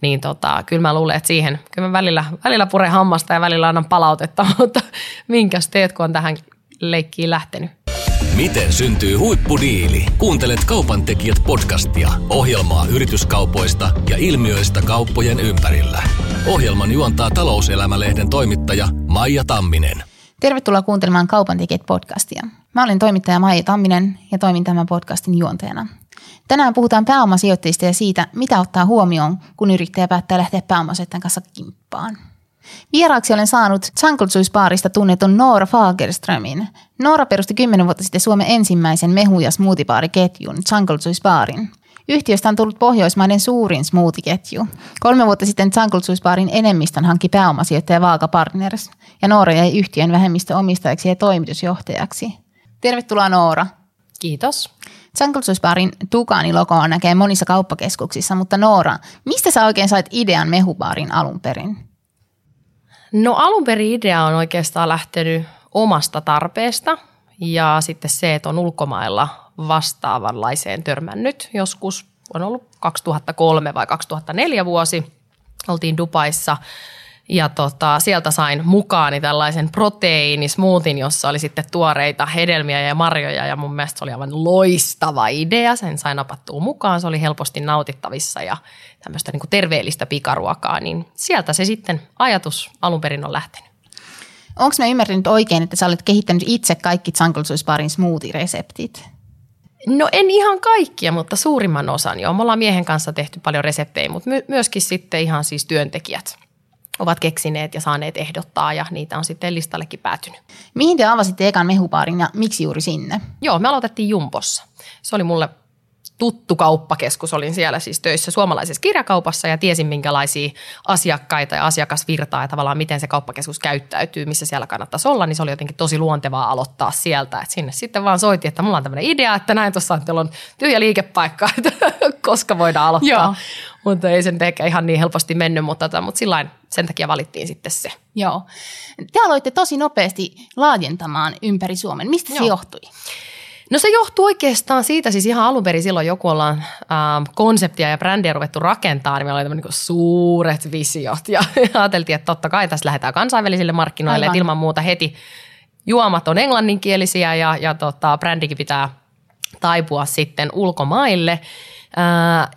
niin tota, kyllä mä luulen, että siihen, kyllä mä välillä, välillä puren hammasta ja välillä annan palautetta, mutta minkäs teet, kun on tähän leikkiin lähtenyt. Miten syntyy huippudiili? Kuuntelet Kaupan tekijät podcastia, ohjelmaa yrityskaupoista ja ilmiöistä kauppojen ympärillä. Ohjelman juontaa talouselämälehden toimittaja Maija Tamminen. Tervetuloa kuuntelemaan Kaupan tekijät podcastia. Mä olen toimittaja Maija Tamminen ja toimin tämän podcastin juontajana. Tänään puhutaan pääomasijoittajista ja siitä, mitä ottaa huomioon, kun yrittäjä päättää lähteä pääomasijoittajan kanssa kimppaan. Vieraaksi olen saanut Jungle tunnetun Noora Fagerströmin. Noora perusti 10 vuotta sitten Suomen ensimmäisen mehu- ja smoothie-baariketjun. Yhtiöstä on tullut Pohjoismaiden suurin smoothie-ketju. Kolme vuotta sitten Jungle Baarin enemmistön hankki pääomasijoittaja Vaaka Partners, ja Noora jäi yhtiön vähemmistöomistajaksi ja toimitusjohtajaksi. Tervetuloa Noora. Kiitos. Jungle Baarin Tukani-logoa näkee monissa kauppakeskuksissa, mutta Noora, mistä sä oikein sait idean mehubaarin alun perin? No alun perin idea on oikeastaan lähtenyt omasta tarpeesta ja sitten se, että on ulkomailla vastaavanlaiseen törmännyt joskus, on ollut 2003 vai 2004 vuosi, oltiin Dubaissa – ja tota, sieltä sain mukaani tällaisen proteiinismootin, jossa oli sitten tuoreita hedelmiä ja marjoja ja mun mielestä se oli aivan loistava idea. Sen sain napattua mukaan, se oli helposti nautittavissa ja tämmöistä niin kuin terveellistä pikaruokaa, niin sieltä se sitten ajatus alun perin on lähtenyt. Onko mä ymmärtänyt oikein, että sä olet kehittänyt itse kaikki Barin smoothie-reseptit? No en ihan kaikkia, mutta suurimman osan joo. Me ollaan miehen kanssa tehty paljon reseptejä, mutta my- myöskin sitten ihan siis työntekijät – ovat keksineet ja saaneet ehdottaa ja niitä on sitten listallekin päätynyt. Mihin te avasitte ekan mehupaarin ja miksi juuri sinne? Joo, me aloitettiin Jumpossa. Se oli mulle tuttu kauppakeskus. Olin siellä siis töissä suomalaisessa kirjakaupassa ja tiesin minkälaisia asiakkaita ja asiakasvirtaa ja tavallaan miten se kauppakeskus käyttäytyy, missä siellä kannattaisi olla, niin se oli jotenkin tosi luontevaa aloittaa sieltä. Et sinne sitten vaan soitti, että mulla on tämmöinen idea, että näin tuossa että on tyhjä liikepaikka, että koska voidaan aloittaa. Joo. Mutta ei sen ehkä ihan niin helposti mennyt, mutta, tota, mutta sillain, sen takia valittiin sitten se. Joo. Te aloitte tosi nopeasti laajentamaan ympäri Suomen. Mistä Joo. se johtui? No se johtuu oikeastaan siitä, siis ihan alun perin silloin joku ollaan ähm, konseptia ja brändiä ruvettu rakentaa, niin meillä oli niin suuret visiot. Ja ajateltiin, että totta kai tässä lähdetään kansainvälisille markkinoille, että ilman muuta heti juomat on englanninkielisiä ja, ja tota, brändikin pitää taipua sitten ulkomaille –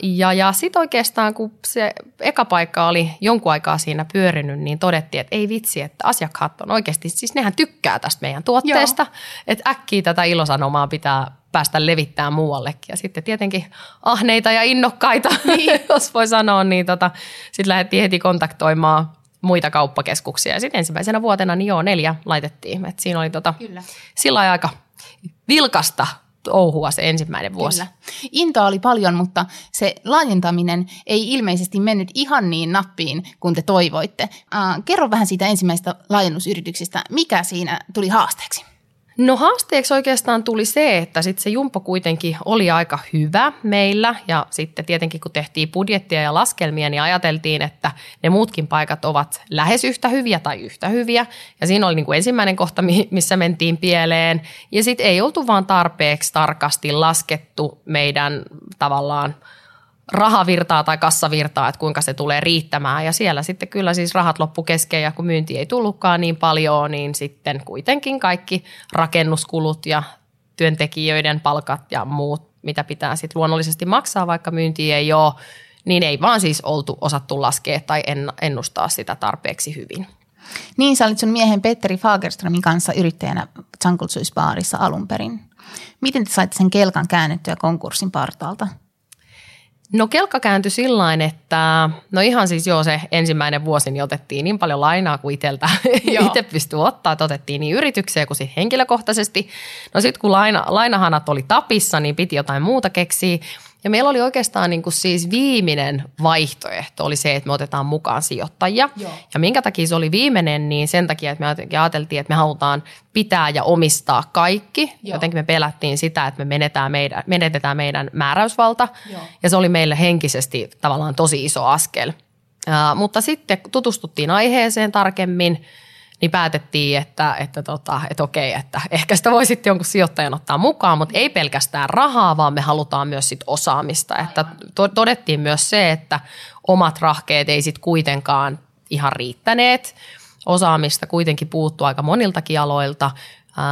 ja, ja sitten oikeastaan, kun se eka paikka oli jonkun aikaa siinä pyörinyt, niin todettiin, että ei vitsi, että asiakkaat on oikeasti, siis nehän tykkää tästä meidän tuotteesta, Joo. että äkkiä tätä ilosanomaa pitää päästä levittämään muuallekin. Ja sitten tietenkin ahneita ja innokkaita, niin. jos voi sanoa, niin tota, sitten lähdettiin heti kontaktoimaan muita kauppakeskuksia. Ja sitten ensimmäisenä vuotena, niin joo, neljä laitettiin. Et siinä oli tota, Kyllä. sillä aika vilkasta touhua se ensimmäinen vuosi. Kyllä. Intoa oli paljon, mutta se laajentaminen ei ilmeisesti mennyt ihan niin nappiin kuin te toivoitte. Äh, kerro vähän siitä ensimmäisestä laajennusyrityksestä. Mikä siinä tuli haasteeksi? No haasteeksi oikeastaan tuli se, että sitten se jumpo kuitenkin oli aika hyvä meillä. Ja sitten tietenkin kun tehtiin budjettia ja laskelmia, niin ajateltiin, että ne muutkin paikat ovat lähes yhtä hyviä tai yhtä hyviä. Ja siinä oli niin kuin ensimmäinen kohta, missä mentiin pieleen. Ja sitten ei oltu vaan tarpeeksi tarkasti laskettu meidän tavallaan – rahavirtaa tai kassavirtaa, että kuinka se tulee riittämään. Ja siellä sitten kyllä siis rahat loppu kesken ja kun myynti ei tullutkaan niin paljon, niin sitten kuitenkin kaikki rakennuskulut ja työntekijöiden palkat ja muut, mitä pitää sitten luonnollisesti maksaa, vaikka myynti ei ole, niin ei vaan siis oltu osattu laskea tai ennustaa sitä tarpeeksi hyvin. Niin, sä olit sun miehen Petteri Fagerströmin kanssa yrittäjänä Jungle Baarissa alun perin. Miten te saitte sen kelkan käännettyä konkurssin partaalta? No kelkka kääntyi sillä että no ihan siis joo se ensimmäinen vuosi niin otettiin niin paljon lainaa kuin itseltä itse pystyi ottaa, että otettiin niin yrityksiä kuin sitten henkilökohtaisesti. No sitten kun laina, lainahanat oli tapissa, niin piti jotain muuta keksiä. Ja meillä oli oikeastaan niin kuin siis viimeinen vaihtoehto oli se, että me otetaan mukaan sijoittajia. Joo. Ja minkä takia se oli viimeinen, niin sen takia, että me ajateltiin, että me halutaan pitää ja omistaa kaikki. Joo. Jotenkin me pelättiin sitä, että me menetään meidän, menetetään meidän määräysvalta. Joo. Ja se oli meille henkisesti tavallaan tosi iso askel. Uh, mutta sitten tutustuttiin aiheeseen tarkemmin – niin päätettiin, että, että, tota, että okei, että ehkä sitä voi sitten jonkun sijoittajan ottaa mukaan, mutta ei pelkästään rahaa, vaan me halutaan myös sit osaamista. Että todettiin myös se, että omat rahkeet ei sitten kuitenkaan ihan riittäneet. Osaamista kuitenkin puuttuu aika moniltakin aloilta,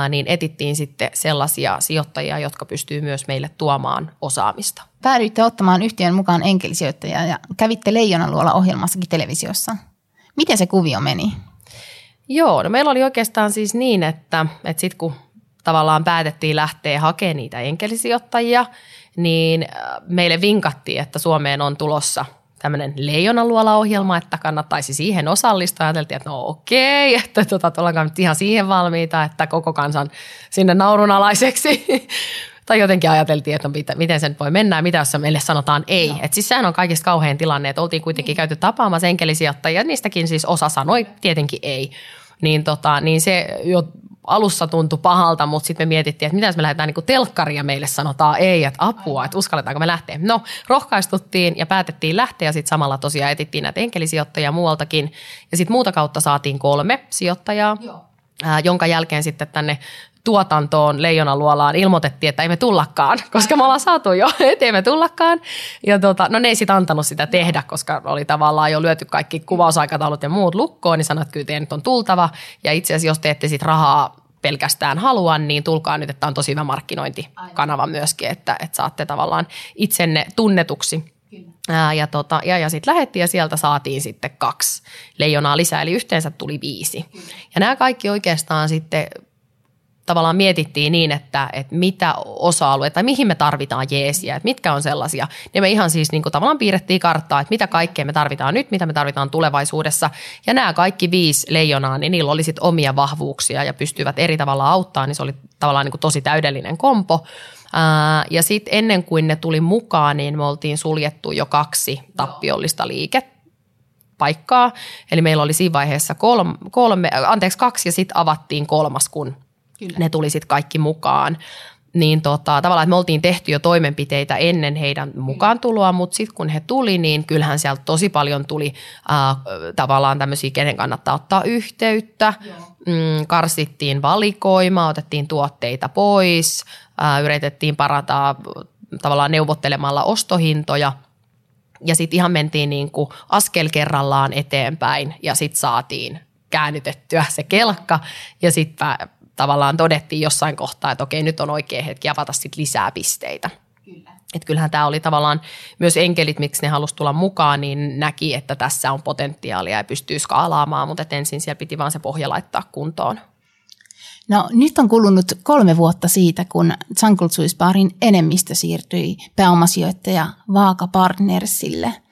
niin etittiin sitten sellaisia sijoittajia, jotka pystyy myös meille tuomaan osaamista. Päädyitte ottamaan yhtiön mukaan enkelisijoittajia ja kävitte Leijonaluola ohjelmassakin televisiossa. Miten se kuvio meni? Joo, no meillä oli oikeastaan siis niin, että, että sitten kun tavallaan päätettiin lähteä hakemaan niitä enkelisijoittajia, niin meille vinkattiin, että Suomeen on tulossa – tämmöinen leijonaluola-ohjelma, että kannattaisi siihen osallistua. Ajateltiin, että no okei, että tota, ollaanko nyt ihan siihen valmiita, että koko kansan sinne naurunalaiseksi. Tai jotenkin ajateltiin, että no, miten se nyt voi mennä ja mitä jos meille sanotaan ei. Että siis sehän on kaikista kauhean tilanne, että oltiin kuitenkin käyty tapaamassa enkelisijoittajia ja niistäkin siis osa sanoi tietenkin ei. Niin, tota, niin se jo alussa tuntui pahalta, mutta sitten me mietittiin, että mitä jos me lähdetään niin telkkaria meille sanotaan ei, että apua, että uskalletaanko me lähteä. No, rohkaistuttiin ja päätettiin lähteä ja sitten samalla tosiaan etittiin näitä enkelisijoittajia muualtakin. Ja sitten muuta kautta saatiin kolme sijoittajaa. Joo. jonka jälkeen sitten tänne tuotantoon Leijonaluolaan ilmoitettiin, että ei me tullakaan, koska me ollaan saatu jo, että ei me tullakaan. Ja tota, no ne ei sitten antanut sitä tehdä, koska oli tavallaan jo lyöty kaikki kuvausaikataulut ja muut lukkoon, niin sanoit, että kyllä teidän nyt on tultava. Ja itse asiassa, jos te ette sitten rahaa pelkästään halua, niin tulkaa nyt, että on tosi hyvä markkinointikanava myöskin, että, että saatte tavallaan itsenne tunnetuksi. Ää, ja tota, ja, ja sitten lähettiin ja sieltä saatiin sitten kaksi leijonaa lisää, eli yhteensä tuli viisi. Ja nämä kaikki oikeastaan sitten tavallaan mietittiin niin, että, että mitä osa-alueita tai mihin me tarvitaan jeesiä, että mitkä on sellaisia. Ja me ihan siis niin kuin tavallaan piirrettiin karttaa, että mitä kaikkea me tarvitaan nyt, mitä me tarvitaan tulevaisuudessa. Ja nämä kaikki viisi leijonaa, niin niillä oli sitten omia vahvuuksia ja pystyivät eri tavalla auttaa, niin se oli tavallaan niin kuin tosi täydellinen kompo. ja sitten ennen kuin ne tuli mukaan, niin me oltiin suljettu jo kaksi tappiollista liikettä paikkaa. Eli meillä oli siinä vaiheessa kolme, kolme anteeksi kaksi ja sitten avattiin kolmas, kun Kyllä. ne tuli sitten kaikki mukaan. Niin tota, tavallaan, että me oltiin tehty jo toimenpiteitä ennen heidän mukaan tuloa, mutta sitten kun he tuli, niin kyllähän sieltä tosi paljon tuli äh, tavallaan tämmöisiä, kenen kannattaa ottaa yhteyttä. Mm, karsittiin valikoimaa, otettiin tuotteita pois, äh, yritettiin parantaa tavallaan neuvottelemalla ostohintoja – ja sitten ihan mentiin niin kuin askel kerrallaan eteenpäin ja sitten saatiin käännytettyä se kelkka ja sitten tavallaan todettiin jossain kohtaa, että okei, nyt on oikea hetki avata sit lisää pisteitä. Kyllä. Et kyllähän tämä oli tavallaan myös enkelit, miksi ne halusi tulla mukaan, niin näki, että tässä on potentiaalia ja pystyy skaalaamaan, mutta ensin siellä piti vaan se pohja laittaa kuntoon. No nyt on kulunut kolme vuotta siitä, kun Jungle enemmistö siirtyi pääomasijoittaja Vaaka Partnersille –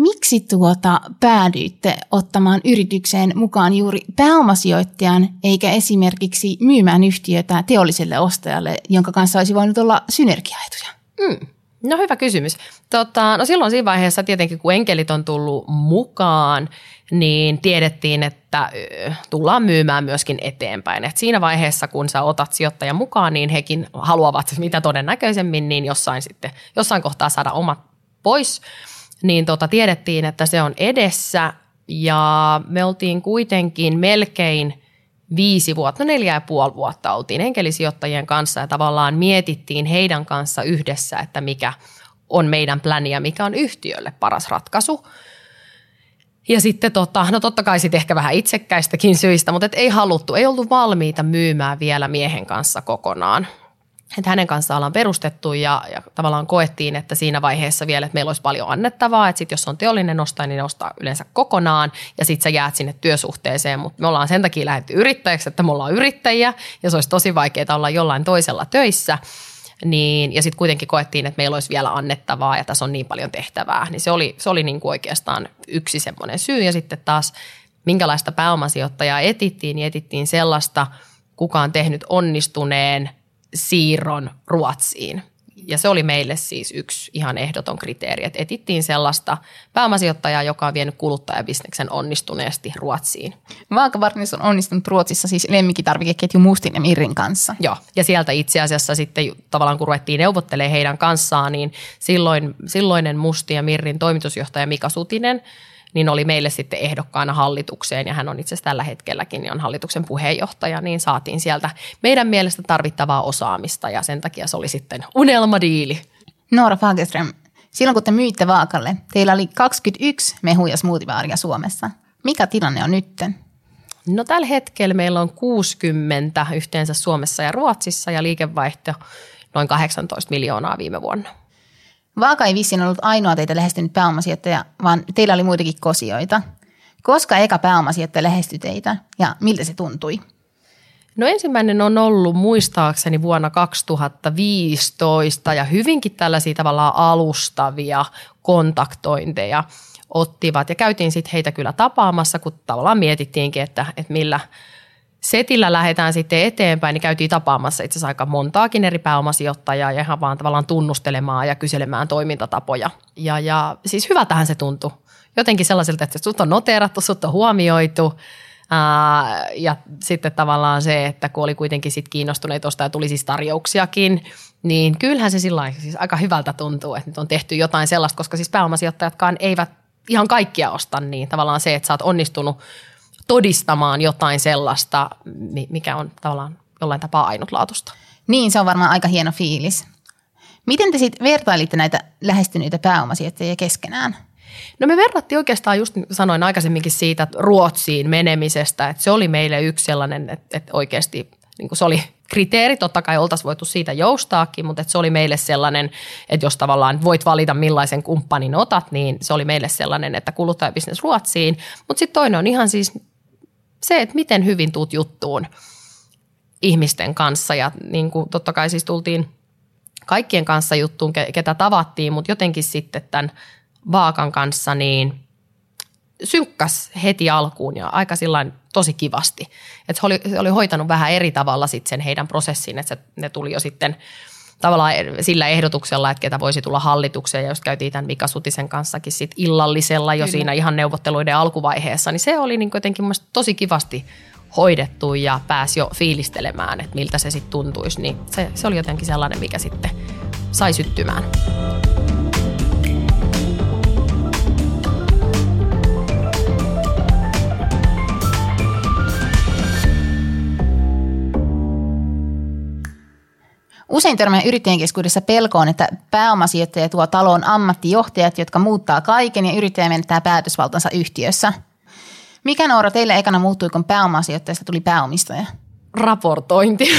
Miksi tuota päädyitte ottamaan yritykseen mukaan juuri pääomasijoittajan eikä esimerkiksi myymään yhtiötä teolliselle ostajalle, jonka kanssa olisi voinut olla synergiaetuja? Mm. No hyvä kysymys. Tota, no silloin siinä vaiheessa tietenkin, kun enkelit on tullut mukaan, niin tiedettiin, että tullaan myymään myöskin eteenpäin. Et siinä vaiheessa, kun sä otat sijoittajan mukaan, niin hekin haluavat mitä todennäköisemmin, niin jossain, sitten, jossain kohtaa saada omat pois – niin tota, tiedettiin, että se on edessä. Ja me oltiin kuitenkin melkein viisi vuotta, neljä ja puoli vuotta oltiin enkelisijoittajien kanssa. Ja tavallaan mietittiin heidän kanssa yhdessä, että mikä on meidän pläni ja mikä on yhtiölle paras ratkaisu. Ja sitten tota, no totta kai sitten ehkä vähän itsekkäistäkin syistä, mutta et ei haluttu, ei oltu valmiita myymään vielä miehen kanssa kokonaan että hänen kanssaan ollaan perustettu ja, ja tavallaan koettiin, että siinä vaiheessa vielä, että meillä olisi paljon annettavaa, että sit jos on teollinen ostaja, niin ne ostaa yleensä kokonaan ja sitten sä jäät sinne työsuhteeseen, mutta me ollaan sen takia lähdetty yrittäjäksi, että me ollaan yrittäjiä ja se olisi tosi vaikeaa olla jollain toisella töissä. Niin, ja sitten kuitenkin koettiin, että meillä olisi vielä annettavaa ja tässä on niin paljon tehtävää. Niin se oli, se oli niin kuin oikeastaan yksi semmoinen syy. Ja sitten taas, minkälaista pääomasijoittajaa etittiin, niin etittiin sellaista, kuka on tehnyt onnistuneen – siirron Ruotsiin. Ja se oli meille siis yksi ihan ehdoton kriteeri, että etittiin sellaista pääomasijoittajaa, joka on vienyt kuluttajabisneksen onnistuneesti Ruotsiin. Vaakavarnis on onnistunut Ruotsissa siis lemmikkitarvikeketju Mustin ja Mirrin kanssa. Joo, ja sieltä itse asiassa sitten tavallaan kun ruvettiin neuvottelemaan heidän kanssaan, niin silloin, silloinen Musti ja Mirrin toimitusjohtaja Mika Sutinen niin oli meille sitten ehdokkaana hallitukseen ja hän on itse asiassa tällä hetkelläkin niin on hallituksen puheenjohtaja, niin saatiin sieltä meidän mielestä tarvittavaa osaamista ja sen takia se oli sitten unelmadiili. Noora Fagerström, silloin kun te myitte Vaakalle, teillä oli 21 mehu- ja smoothie Suomessa. Mikä tilanne on nytten? No tällä hetkellä meillä on 60 yhteensä Suomessa ja Ruotsissa ja liikevaihto noin 18 miljoonaa viime vuonna. Vaaka ei vissiin ollut ainoa teitä lähestynyt pääomasijoittaja, vaan teillä oli muitakin kosioita. Koska eka pääomasijoittaja lähestyi teitä ja miltä se tuntui? No ensimmäinen on ollut muistaakseni vuonna 2015 ja hyvinkin tällaisia tavallaan alustavia kontaktointeja ottivat ja käytiin sitten heitä kyllä tapaamassa, kun tavallaan mietittiinkin, että, että millä setillä lähdetään sitten eteenpäin, niin käytiin tapaamassa itse asiassa aika montaakin eri pääomasijoittajaa ja ihan vaan tavallaan tunnustelemaan ja kyselemään toimintatapoja. Ja, ja siis hyvältähän se tuntui. Jotenkin sellaisilta, että sut on noteerattu, sut on huomioitu, Ää, ja sitten tavallaan se, että kun oli kuitenkin sit kiinnostuneita tuosta ja tuli siis tarjouksiakin, niin kyllähän se sillä siis aika hyvältä tuntuu, että nyt on tehty jotain sellaista, koska siis pääomasijoittajatkaan eivät ihan kaikkia osta, niin tavallaan se, että sä oot onnistunut todistamaan jotain sellaista, mikä on tavallaan jollain tapaa ainutlaatusta. Niin, se on varmaan aika hieno fiilis. Miten te sitten vertailitte näitä lähestyneitä pääomasijoittajia keskenään? No me verrattiin oikeastaan just niin sanoin aikaisemminkin siitä Ruotsiin menemisestä, että se oli meille yksi sellainen, että, että oikeasti niin se oli kriteeri, totta kai oltaisiin voitu siitä joustaakin, mutta että se oli meille sellainen, että jos tavallaan voit valita millaisen kumppanin otat, niin se oli meille sellainen, että kuluttajabisnes Ruotsiin. Mutta sitten toinen on ihan siis se, että miten hyvin tuut juttuun ihmisten kanssa ja niin kuin totta kai siis tultiin kaikkien kanssa juttuun, ketä tavattiin, mutta jotenkin sitten tämän Vaakan kanssa niin synkkäs heti alkuun ja aika sillain tosi kivasti. Että se oli, se oli hoitanut vähän eri tavalla sitten sen heidän prosessin, että ne tuli jo sitten tavallaan sillä ehdotuksella, että ketä voisi tulla hallitukseen, ja jos käytiin tämän Mika Sutisen kanssakin sit illallisella jo Kyllä. siinä ihan neuvotteluiden alkuvaiheessa, niin se oli niin jotenkin tosi kivasti hoidettu ja pääsi jo fiilistelemään, että miltä se sitten tuntuisi, niin se, se oli jotenkin sellainen, mikä sitten sai syttymään. Usein törmää yrittäjien keskuudessa pelkoon, että pääomasijoittaja tuo taloon ammattijohtajat, jotka muuttaa kaiken ja yrittäjä menettää päätösvaltansa yhtiössä. Mikä Noora teille ekana muuttui, kun pääomasijoittajasta tuli pääomistaja? Raportointi.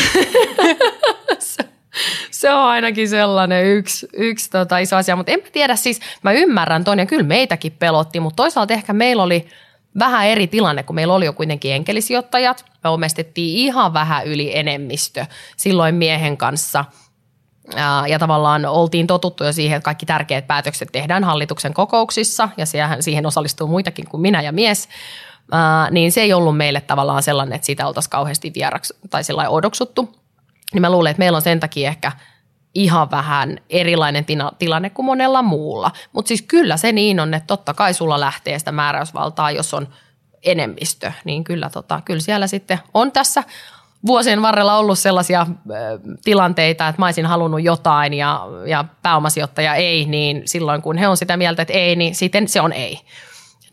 se, on ainakin sellainen yksi, yksi tota iso asia, mutta en tiedä siis, mä ymmärrän ton ja kyllä meitäkin pelotti, mutta toisaalta ehkä meillä oli – vähän eri tilanne, kun meillä oli jo kuitenkin enkelisijoittajat. Me omistettiin ihan vähän yli enemmistö silloin miehen kanssa. Ja tavallaan oltiin totuttu jo siihen, että kaikki tärkeät päätökset tehdään hallituksen kokouksissa ja siihen osallistuu muitakin kuin minä ja mies. Niin se ei ollut meille tavallaan sellainen, että siitä oltaisiin kauheasti vieraksi tai sellainen odoksuttu. Niin mä luulen, että meillä on sen takia ehkä – ihan vähän erilainen tina, tilanne kuin monella muulla. Mutta siis kyllä se niin on, että totta kai sulla lähtee sitä määräysvaltaa, jos on enemmistö, niin kyllä, tota, kyllä siellä sitten on tässä vuosien varrella ollut sellaisia ö, tilanteita, että mä olisin halunnut jotain ja, ja pääomasijoittaja ei, niin silloin kun he on sitä mieltä, että ei, niin sitten se on ei.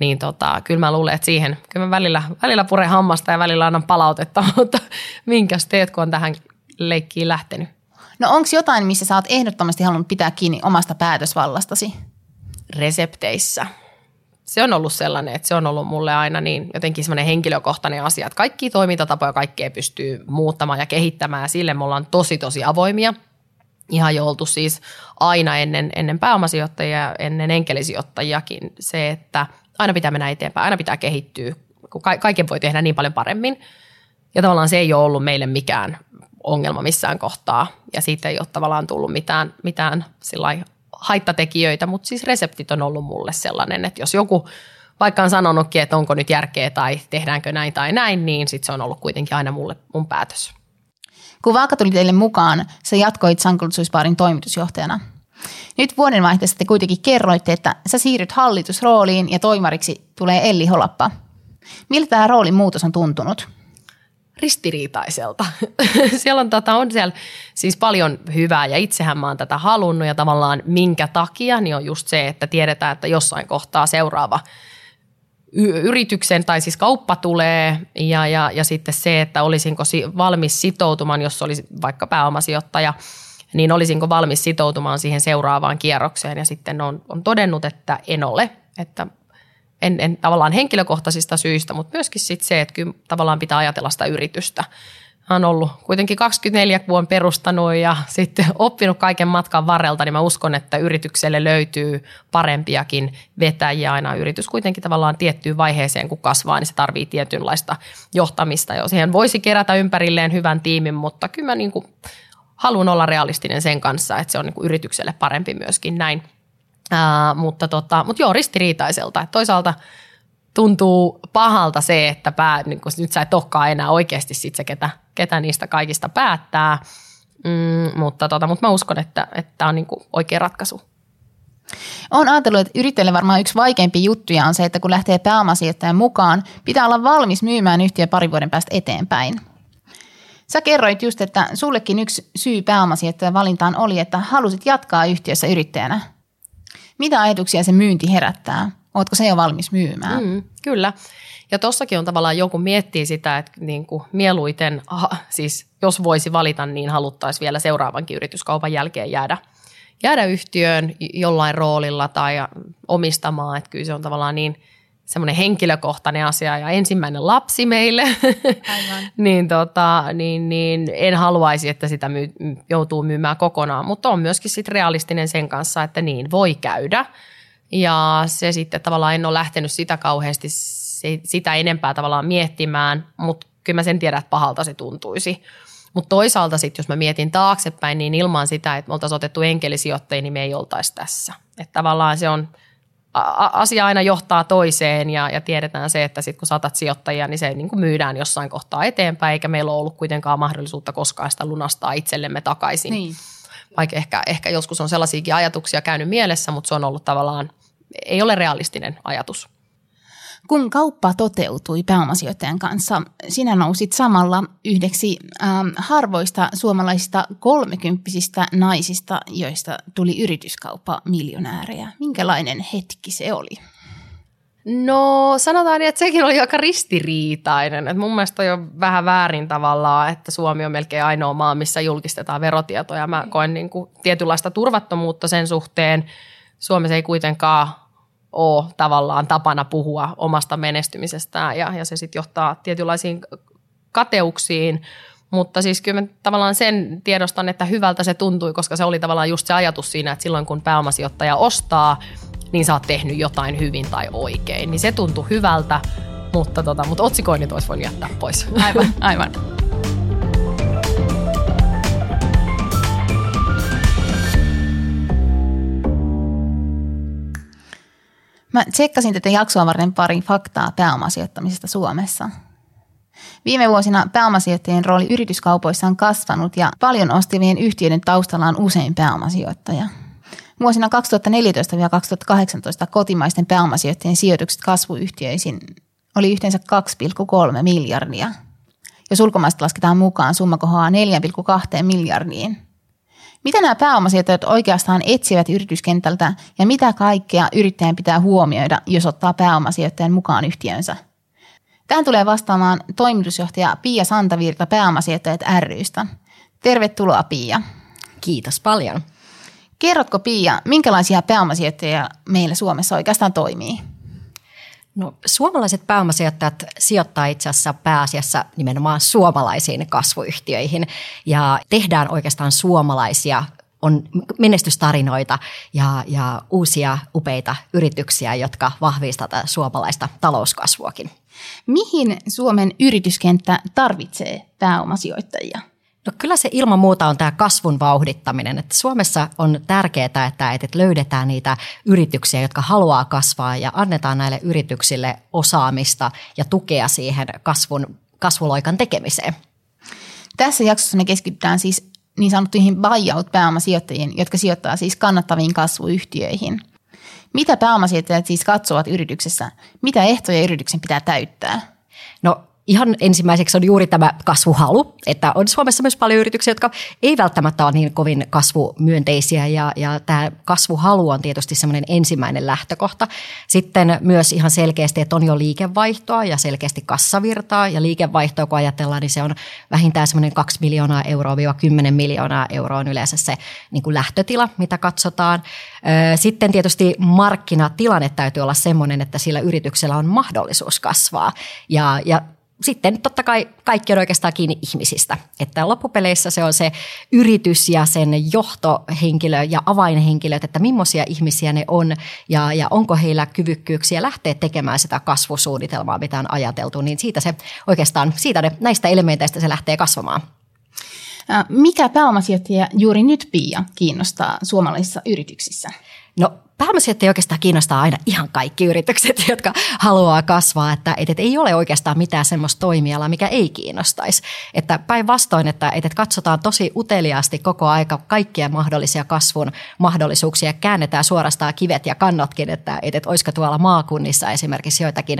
Niin tota, kyllä mä luulen, että siihen, kyllä mä välillä, välillä puren hammasta ja välillä annan palautetta, mutta minkäs teet, kun on tähän leikkiin lähtenyt? No onko jotain, missä sä oot ehdottomasti halunnut pitää kiinni omasta päätösvallastasi? Resepteissä. Se on ollut sellainen, että se on ollut mulle aina niin jotenkin semmoinen henkilökohtainen asia, että kaikki toimintatapoja kaikkea pystyy muuttamaan ja kehittämään ja sille me ollaan tosi tosi avoimia. Ihan jo oltu siis aina ennen, ennen pääomasijoittajia, ennen enkelisijoittajiakin se, että aina pitää mennä eteenpäin, aina pitää kehittyä, kun kaiken voi tehdä niin paljon paremmin. Ja tavallaan se ei ole ollut meille mikään ongelma missään kohtaa ja siitä ei ole tavallaan tullut mitään, mitään haittatekijöitä, mutta siis reseptit on ollut mulle sellainen, että jos joku vaikka on sanonutkin, että onko nyt järkeä tai tehdäänkö näin tai näin, niin sitten se on ollut kuitenkin aina mulle mun päätös. Kun Vaaka tuli teille mukaan, sä jatkoit Sankultsuisbaarin toimitusjohtajana. Nyt vuodenvaihteessa te kuitenkin kerroitte, että sä siirryt hallitusrooliin ja toimariksi tulee Elli Holappa. Miltä tämä roolin muutos on tuntunut? Ristiriitaiselta. siellä on, tota, on siellä siis paljon hyvää ja itsehän mä oon tätä halunnut ja tavallaan minkä takia, niin on just se, että tiedetään, että jossain kohtaa seuraava yrityksen tai siis kauppa tulee ja, ja, ja sitten se, että olisinko valmis sitoutumaan, jos olisi vaikka pääomasijoittaja, niin olisinko valmis sitoutumaan siihen seuraavaan kierrokseen ja sitten on, on todennut, että en ole, että en, en tavallaan henkilökohtaisista syistä, mutta myöskin sit se, että kyllä tavallaan pitää ajatella sitä yritystä. Mä oon ollut kuitenkin 24 vuoden perustanut ja sitten oppinut kaiken matkan varrelta, niin mä uskon, että yritykselle löytyy parempiakin vetäjiä aina. Yritys kuitenkin tavallaan tiettyyn vaiheeseen, kun kasvaa, niin se tarvii tietynlaista johtamista. Jo siihen voisi kerätä ympärilleen hyvän tiimin, mutta kyllä mä niin kuin haluan olla realistinen sen kanssa, että se on niin kuin yritykselle parempi myöskin näin. Ää, mutta, tota, mutta joo, ristiriitaiselta. Että toisaalta tuntuu pahalta se, että pää, niin kun nyt sä et olekaan enää oikeasti sit se, ketä, ketä niistä kaikista päättää. Mm, mutta, tota, mutta mä uskon, että tämä on niin oikea ratkaisu. Olen ajatellut, että yrittäjille varmaan yksi vaikeampi juttuja on se, että kun lähtee pääomasijoittajan mukaan, pitää olla valmis myymään yhtiö parin vuoden päästä eteenpäin. Sä kerroit just, että sullekin yksi syy pääomasijoittajan valintaan oli, että halusit jatkaa yhtiössä yrittäjänä. Mitä ajatuksia se myynti herättää? Oletko se jo valmis myymään? Mm, kyllä. Ja tossakin on tavallaan joku miettii sitä, että niin kuin mieluiten, aha, siis jos voisi valita, niin haluttaisiin vielä seuraavankin yrityskaupan jälkeen jäädä, jäädä yhtiöön jollain roolilla tai omistamaan. Että kyllä se on tavallaan niin – semmoinen henkilökohtainen asia ja ensimmäinen lapsi meille, Aivan. niin, tota, niin, niin en haluaisi, että sitä myy, joutuu myymään kokonaan, mutta on myöskin sit realistinen sen kanssa, että niin voi käydä. Ja se sitten tavallaan en ole lähtenyt sitä kauheasti sitä enempää tavallaan miettimään, mutta kyllä mä sen tiedän, että pahalta se tuntuisi. Mutta toisaalta sitten, jos mä mietin taaksepäin, niin ilman sitä, että me oltaisiin otettu enkelisijoittajia, niin me ei oltaisi tässä. Että tavallaan se on – asia aina johtaa toiseen ja, ja tiedetään se, että sitten kun saatat sijoittajia, niin se niin kuin myydään jossain kohtaa eteenpäin, eikä meillä ole ollut kuitenkaan mahdollisuutta koskaan sitä lunastaa itsellemme takaisin. Niin. Vaikka ehkä, ehkä joskus on sellaisiakin ajatuksia käynyt mielessä, mutta se on ollut tavallaan, ei ole realistinen ajatus. Kun kauppa toteutui pääomasijoittajan kanssa, sinä nousit samalla yhdeksi ähm, harvoista suomalaisista kolmekymppisistä naisista, joista tuli yrityskauppa miljonäärejä. Minkälainen hetki se oli? No sanotaan niin, että sekin oli aika ristiriitainen. Et mun mielestä on jo vähän väärin tavallaan, että Suomi on melkein ainoa maa, missä julkistetaan verotietoja. Mä koen niin kuin tietynlaista turvattomuutta sen suhteen. Suomessa ei kuitenkaan ole tavallaan tapana puhua omasta menestymisestään ja, ja se sitten johtaa tietynlaisiin kateuksiin. Mutta siis kyllä mä tavallaan sen tiedostan, että hyvältä se tuntui, koska se oli tavallaan just se ajatus siinä, että silloin kun pääomasijoittaja ostaa, niin sä oot tehnyt jotain hyvin tai oikein. Niin se tuntui hyvältä, mutta, tota, mutta otsikoinnit olisi voinut jättää pois. Aivan, aivan. Mä tsekkasin tätä jaksoa varten pari faktaa pääomasijoittamisesta Suomessa. Viime vuosina pääomasijoittajien rooli yrityskaupoissa on kasvanut ja paljon ostivien yhtiöiden taustalla on usein pääomasijoittaja. Vuosina 2014-2018 kotimaisten pääomasijoittajien sijoitukset kasvuyhtiöihin oli yhteensä 2,3 miljardia. Jos ulkomaista lasketaan mukaan, summa kohoaa 4,2 miljardiin – mitä nämä pääomasijoittajat oikeastaan etsivät yrityskentältä ja mitä kaikkea yrittäjän pitää huomioida, jos ottaa pääomasijoittajan mukaan yhtiönsä? Tähän tulee vastaamaan toimitusjohtaja Pia Santavirta pääomasijoittajat rystä. Tervetuloa Pia. Kiitos paljon. Kerrotko Pia, minkälaisia pääomasijoittajia meillä Suomessa oikeastaan toimii? No, suomalaiset pääomasijoittajat sijoittaa itse asiassa pääasiassa nimenomaan suomalaisiin kasvuyhtiöihin ja tehdään oikeastaan suomalaisia on menestystarinoita ja, ja uusia upeita yrityksiä, jotka vahvistavat suomalaista talouskasvuakin. Mihin Suomen yrityskenttä tarvitsee pääomasijoittajia? No kyllä se ilman muuta on tämä kasvun vauhdittaminen. Että Suomessa on tärkeää, että, että löydetään niitä yrityksiä, jotka haluaa kasvaa ja annetaan näille yrityksille osaamista ja tukea siihen kasvun, kasvuloikan tekemiseen. Tässä jaksossa me keskitytään siis niin sanottuihin buyout-pääomasijoittajiin, jotka sijoittaa siis kannattaviin kasvuyhtiöihin. Mitä pääomasijoittajat siis katsovat yrityksessä? Mitä ehtoja yrityksen pitää täyttää? No ihan ensimmäiseksi on juuri tämä kasvuhalu, että on Suomessa myös paljon yrityksiä, jotka ei välttämättä ole niin kovin kasvumyönteisiä ja, ja tämä kasvuhalu on tietysti semmoinen ensimmäinen lähtökohta. Sitten myös ihan selkeästi, että on jo liikevaihtoa ja selkeästi kassavirtaa ja liikevaihtoa kun ajatellaan, niin se on vähintään semmoinen 2 miljoonaa euroa 10 miljoonaa euroa on yleensä se niin kuin lähtötila, mitä katsotaan. Sitten tietysti markkinatilanne täytyy olla semmoinen, että sillä yrityksellä on mahdollisuus kasvaa ja, ja sitten totta kai kaikki on oikeastaan kiinni ihmisistä. Että loppupeleissä se on se yritys ja sen johtohenkilö ja avainhenkilöt, että millaisia ihmisiä ne on ja, ja onko heillä kyvykkyyksiä lähteä tekemään sitä kasvusuunnitelmaa, mitä on ajateltu. Niin siitä se oikeastaan, siitä ne, näistä elementeistä se lähtee kasvamaan. Mikä pääomasijoittaja juuri nyt, Pia, kiinnostaa suomalaisissa yrityksissä? No pääomasijoittajia oikeastaan kiinnostaa aina ihan kaikki yritykset, jotka haluaa kasvaa, että, että ei ole oikeastaan mitään semmoista toimialaa, mikä ei kiinnostaisi. Että päinvastoin, että, että katsotaan tosi uteliaasti koko aika kaikkia mahdollisia kasvun mahdollisuuksia, käännetään suorastaan kivet ja kannotkin, että, että, että olisiko tuolla maakunnissa esimerkiksi joitakin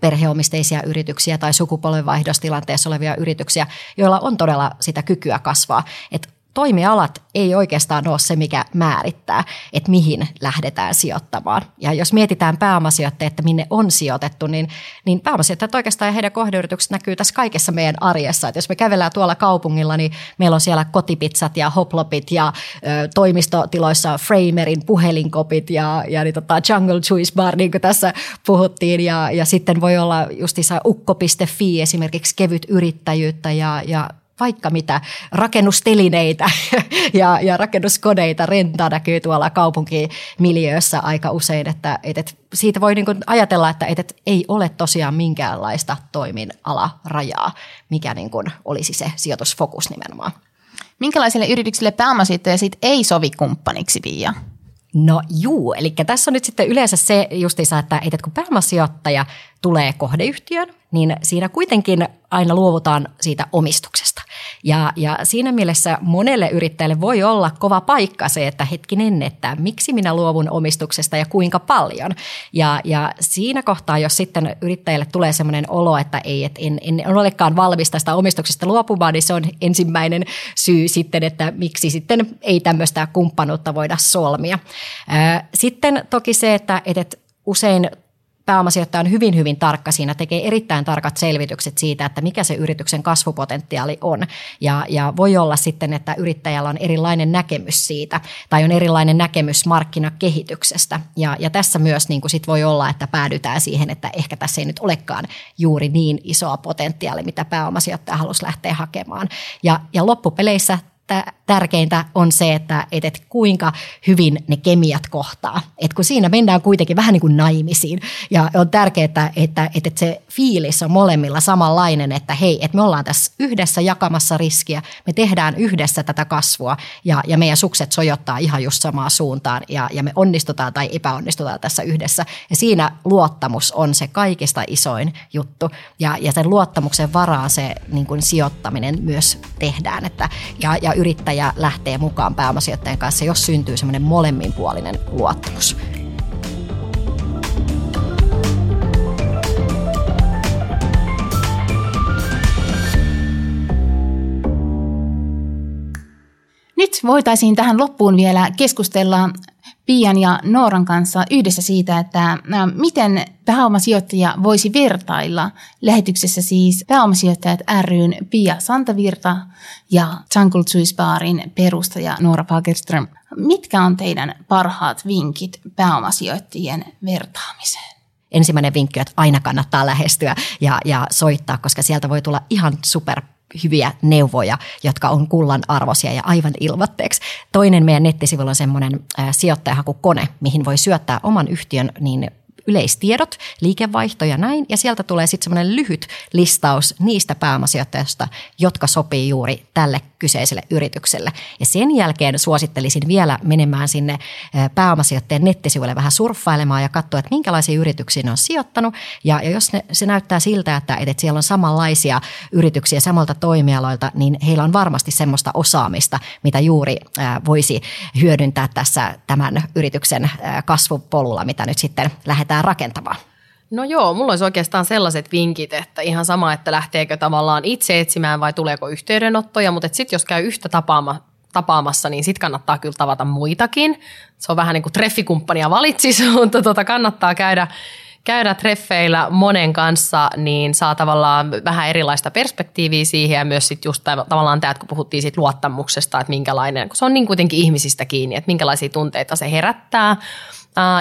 perheomisteisia yrityksiä tai sukupolvenvaihdostilanteessa olevia yrityksiä, joilla on todella sitä kykyä kasvaa. Että toimialat ei oikeastaan ole se, mikä määrittää, että mihin lähdetään sijoittamaan. Ja jos mietitään pääomasijoitteja, että minne on sijoitettu, niin, niin pääomasijoittajat oikeastaan ja heidän kohdeyritykset näkyy tässä kaikessa meidän arjessa. Että jos me kävellään tuolla kaupungilla, niin meillä on siellä kotipizzat ja hoplopit ja ö, toimistotiloissa Framerin puhelinkopit ja, ja niin tota Jungle Juice Bar, niin kuin tässä puhuttiin. Ja, ja sitten voi olla justissa ukko.fi esimerkiksi kevyt yrittäjyyttä ja, ja vaikka mitä rakennustelineitä ja, ja rakennuskodeita rentaa näkyy tuolla kaupunkimiljöössä aika usein, että, että siitä voi niin ajatella, että, että ei ole tosiaan minkäänlaista toimin-alarajaa, mikä niin kuin olisi se sijoitusfokus nimenomaan. Minkälaisille yrityksille pääomasijoittaja sitten ei sovi kumppaniksi, Pia? No juu, eli tässä on nyt sitten yleensä se justiinsa, että, että kun pääomasijoittaja tulee kohdeyhtiön, niin siinä kuitenkin aina luovutaan siitä omistuksesta. Ja, ja siinä mielessä monelle yrittäjälle voi olla kova paikka se, että hetkinen, että miksi minä luovun omistuksesta ja kuinka paljon. Ja, ja siinä kohtaa, jos sitten yrittäjälle tulee sellainen olo, että ei, että en, en olekaan valmis tästä omistuksesta luopumaan, niin se on ensimmäinen syy sitten, että miksi sitten ei tämmöistä kumppanuutta voida solmia. Sitten toki se, että, että usein pääomasijoittaja on hyvin, hyvin tarkka siinä, tekee erittäin tarkat selvitykset siitä, että mikä se yrityksen kasvupotentiaali on. Ja, ja voi olla sitten, että yrittäjällä on erilainen näkemys siitä tai on erilainen näkemys markkinakehityksestä. Ja, ja tässä myös niin kuin sit voi olla, että päädytään siihen, että ehkä tässä ei nyt olekaan juuri niin isoa potentiaalia, mitä pääomasijoittaja halusi lähteä hakemaan. Ja, ja loppupeleissä tärkeintä on se, että, että, että kuinka hyvin ne kemiat kohtaa. Et kun siinä mennään kuitenkin vähän niin kuin naimisiin ja on tärkeää, että, että, että se fiilis on molemmilla samanlainen, että hei, että me ollaan tässä yhdessä jakamassa riskiä, me tehdään yhdessä tätä kasvua ja, ja meidän sukset sojottaa ihan just samaan suuntaan ja, ja me onnistutaan tai epäonnistutaan tässä yhdessä. Ja siinä luottamus on se kaikista isoin juttu ja, ja sen luottamuksen varaan se niin kuin sijoittaminen myös tehdään. Että, ja, ja yrittäjä lähtee mukaan pääomasijoittajan kanssa, jos syntyy semmoinen molemminpuolinen luottamus. Nyt voitaisiin tähän loppuun vielä keskustella Pian ja Nooran kanssa yhdessä siitä, että miten pääomasijoittaja voisi vertailla. Lähetyksessä siis pääomasijoittajat ryn Pia Santavirta ja Jungle Juice Barin perustaja Noora Fagerström. Mitkä on teidän parhaat vinkit pääomasijoittajien vertaamiseen? Ensimmäinen vinkki, että aina kannattaa lähestyä ja, ja soittaa, koska sieltä voi tulla ihan super hyviä neuvoja, jotka on kullan arvoisia ja aivan ilmatteeksi. Toinen meidän nettisivulla on semmoinen sijoittajahakukone, mihin voi syöttää oman yhtiön niin yleistiedot, liikevaihto ja näin. Ja sieltä tulee sitten semmoinen lyhyt listaus niistä pääomasijoittajista, jotka sopii juuri tälle kyseiselle yritykselle. Ja sen jälkeen suosittelisin vielä menemään sinne pääomasijoittajien nettisivuille vähän surffailemaan ja katsoa, että minkälaisia yrityksiä ne on sijoittanut. Ja, ja jos ne, se näyttää siltä, että, että siellä on samanlaisia yrityksiä samalta toimialoilta, niin heillä on varmasti semmoista osaamista, mitä juuri voisi hyödyntää tässä tämän yrityksen kasvupolulla, mitä nyt sitten lähdetään rakentamaan. No joo, mulla olisi oikeastaan sellaiset vinkit, että ihan sama, että lähteekö tavallaan itse etsimään vai tuleeko yhteydenottoja, mutta sitten jos käy yhtä tapaama, tapaamassa, niin sitten kannattaa kyllä tavata muitakin. Se on vähän niin kuin treffikumppania valitsis, mutta tota kannattaa käydä, käydä treffeillä monen kanssa, niin saa tavallaan vähän erilaista perspektiiviä siihen ja myös sitten just tavallaan tämä, kun puhuttiin siitä luottamuksesta, että minkälainen, kun se on niin kuitenkin ihmisistä kiinni, että minkälaisia tunteita se herättää.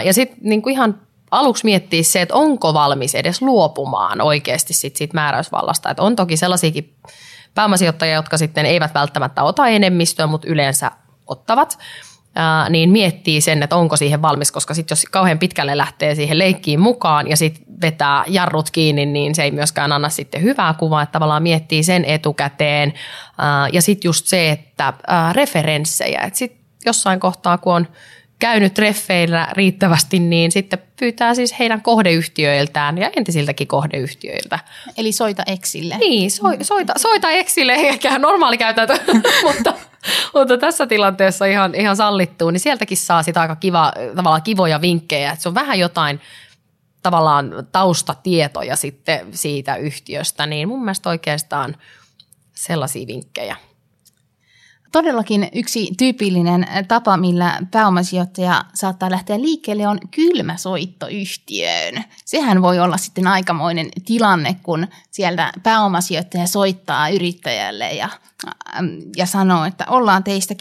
Ja sitten niin ihan aluksi miettiä se, että onko valmis edes luopumaan oikeasti sit siitä määräysvallasta. Että on toki sellaisiakin pääomasijoittajia, jotka sitten eivät välttämättä ota enemmistöä, mutta yleensä ottavat, ää, niin miettii sen, että onko siihen valmis, koska sitten jos kauhean pitkälle lähtee siihen leikkiin mukaan ja sitten vetää jarrut kiinni, niin se ei myöskään anna sitten hyvää kuvaa, että tavallaan miettii sen etukäteen. Ää, ja sitten just se, että ää, referenssejä, että sitten jossain kohtaa, kun on käynyt treffeillä riittävästi, niin sitten pyytää siis heidän kohdeyhtiöiltään ja entisiltäkin kohdeyhtiöiltä. Eli soita Exille. Niin, so, soita, soita Exille, eikä normaali käytäntö, mutta, mutta tässä tilanteessa ihan, ihan sallittuu, niin sieltäkin saa sitä aika kiva, tavallaan kivoja vinkkejä, että se on vähän jotain tavallaan taustatietoja sitten siitä yhtiöstä, niin mun mielestä oikeastaan sellaisia vinkkejä – Todellakin yksi tyypillinen tapa, millä pääomasijoittaja saattaa lähteä liikkeelle, on kylmäsoitto yhtiöön. Sehän voi olla sitten aikamoinen tilanne, kun sieltä pääomasijoittaja soittaa yrittäjälle ja, ja sanoo, että ollaan teistä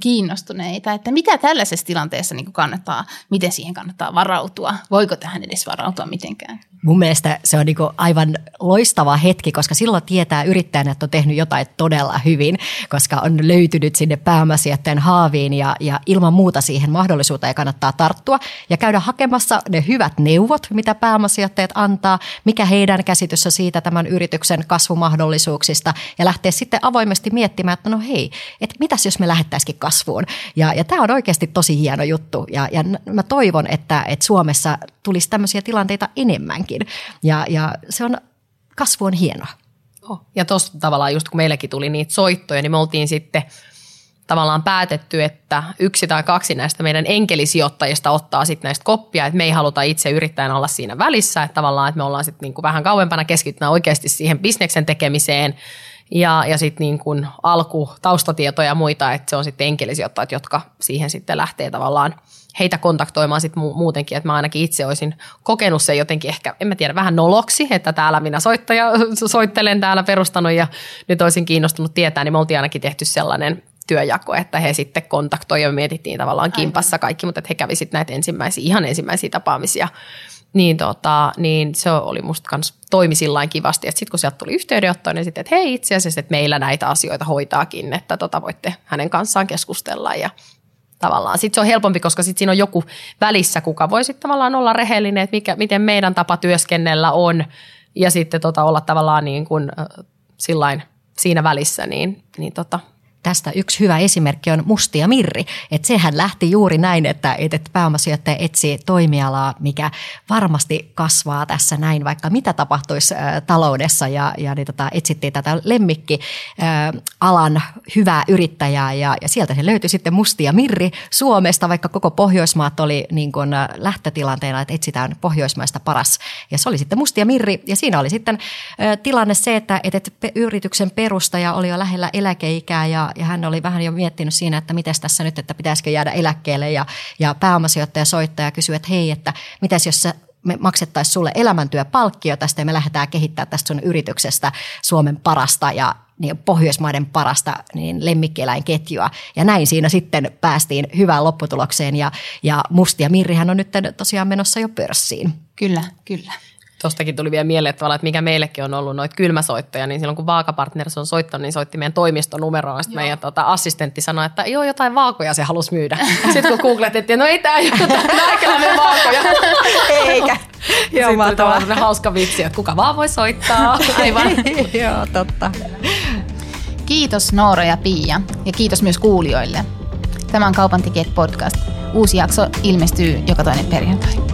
kiinnostuneita. Että mitä tällaisessa tilanteessa niin kannattaa, miten siihen kannattaa varautua? Voiko tähän edes varautua mitenkään? Mun mielestä se on niin aivan loistava hetki, koska silloin tietää yrittäjän, että on tehnyt jotain todella hyvin, koska on löytynyt sinne pääomasijoittajan haaviin ja, ja ilman muuta siihen mahdollisuuteen kannattaa tarttua ja käydä hakemassa ne hyvät neuvot, mitä pääomasijoittajat antaa, mikä heidän käsitys on siitä tämän yrityksen kasvumahdollisuuksista ja lähteä sitten avoimesti miettimään, että no hei, että mitäs jos me lähettäisikin kasvuun. Ja, ja tämä on oikeasti tosi hieno juttu ja, ja mä toivon, että, että Suomessa tulisi tämmöisiä tilanteita enemmänkin. Ja, ja se on, kasvu on hienoa. Ja tuossa tavallaan just kun meillekin tuli niitä soittoja, niin me oltiin sitten tavallaan päätetty, että yksi tai kaksi näistä meidän enkelisijoittajista ottaa sitten näistä koppia, että me ei haluta itse yrittäjän olla siinä välissä, että tavallaan että me ollaan sitten niin kuin vähän kauempana keskittynä oikeasti siihen bisneksen tekemiseen. Ja, ja sitten niin kuin alku, taustatietoja ja muita, että se on sitten enkelisijoittajat, jotka siihen sitten lähtee tavallaan – heitä kontaktoimaan sit muutenkin, että mä ainakin itse olisin kokenut sen jotenkin ehkä, en mä tiedä, vähän noloksi, että täällä minä soittaja, soittelen täällä perustanut ja nyt olisin kiinnostunut tietää, niin me oltiin ainakin tehty sellainen työjako, että he sitten kontaktoi ja mietittiin tavallaan kimpassa kaikki, mutta että he kävisivät näitä ensimmäisiä, ihan ensimmäisiä tapaamisia. Niin, tota, niin se oli musta kans toimi sillain kivasti, että sitten kun sieltä tuli yhteydenotto, niin sitten, että hei itse asiassa, että meillä näitä asioita hoitaakin, että tota voitte hänen kanssaan keskustella ja tavallaan. Sitten se on helpompi, koska sitten siinä on joku välissä, kuka voi sitten tavallaan olla rehellinen, että mikä, miten meidän tapa työskennellä on ja sitten tota, olla tavallaan niin kuin, sillain siinä välissä, niin, niin tota, Tästä yksi hyvä esimerkki on Mustia Mirri. Että sehän lähti juuri näin, että, että pääomasijoittaja etsii toimialaa, mikä varmasti kasvaa tässä näin, vaikka mitä tapahtuisi ä, taloudessa. Ja, ja niin tota, etsittiin tätä lemmikki-alan hyvää yrittäjää ja, ja sieltä se löytyi sitten Mustia Mirri Suomesta, vaikka koko Pohjoismaat oli niin kuin lähtötilanteena, että etsitään Pohjoismaista paras. Ja se oli sitten Mustia Mirri ja siinä oli sitten ä, tilanne se, että, että yrityksen perustaja oli jo lähellä eläkeikää ja ja hän oli vähän jo miettinyt siinä, että miten tässä nyt, että pitäisikö jäädä eläkkeelle ja, ja pääomasijoittaja soittaa ja kysyy, että hei, että mitäs jos sä me maksettaisiin sulle elämäntyöpalkkio tästä ja me lähdetään kehittämään tästä sun yrityksestä Suomen parasta ja niin Pohjoismaiden parasta niin lemmikkieläinketjua. Ja näin siinä sitten päästiin hyvään lopputulokseen ja, ja Musti ja Mirrihän on nyt tosiaan menossa jo pörssiin. Kyllä, kyllä. Tuostakin tuli vielä mieleen, että, että mikä meillekin on ollut noita kylmäsoittoja, niin silloin kun Vaakapartners on soittanut, niin soitti meidän toimistonumeroon. Sitten meidän tuota, assistentti sanoi, että joo, jotain vaakoja se halusi myydä. Sitten kun googletettiin, no ei tämä näköinen vaakoja. Eikä. Joo, Sitten oli hauska vitsi, että kuka vaan voi soittaa. Aivan. joo, totta. Kiitos Noora ja Pia ja kiitos myös kuulijoille. Tämä on Kaupan podcast. Uusi jakso ilmestyy joka toinen perjantai.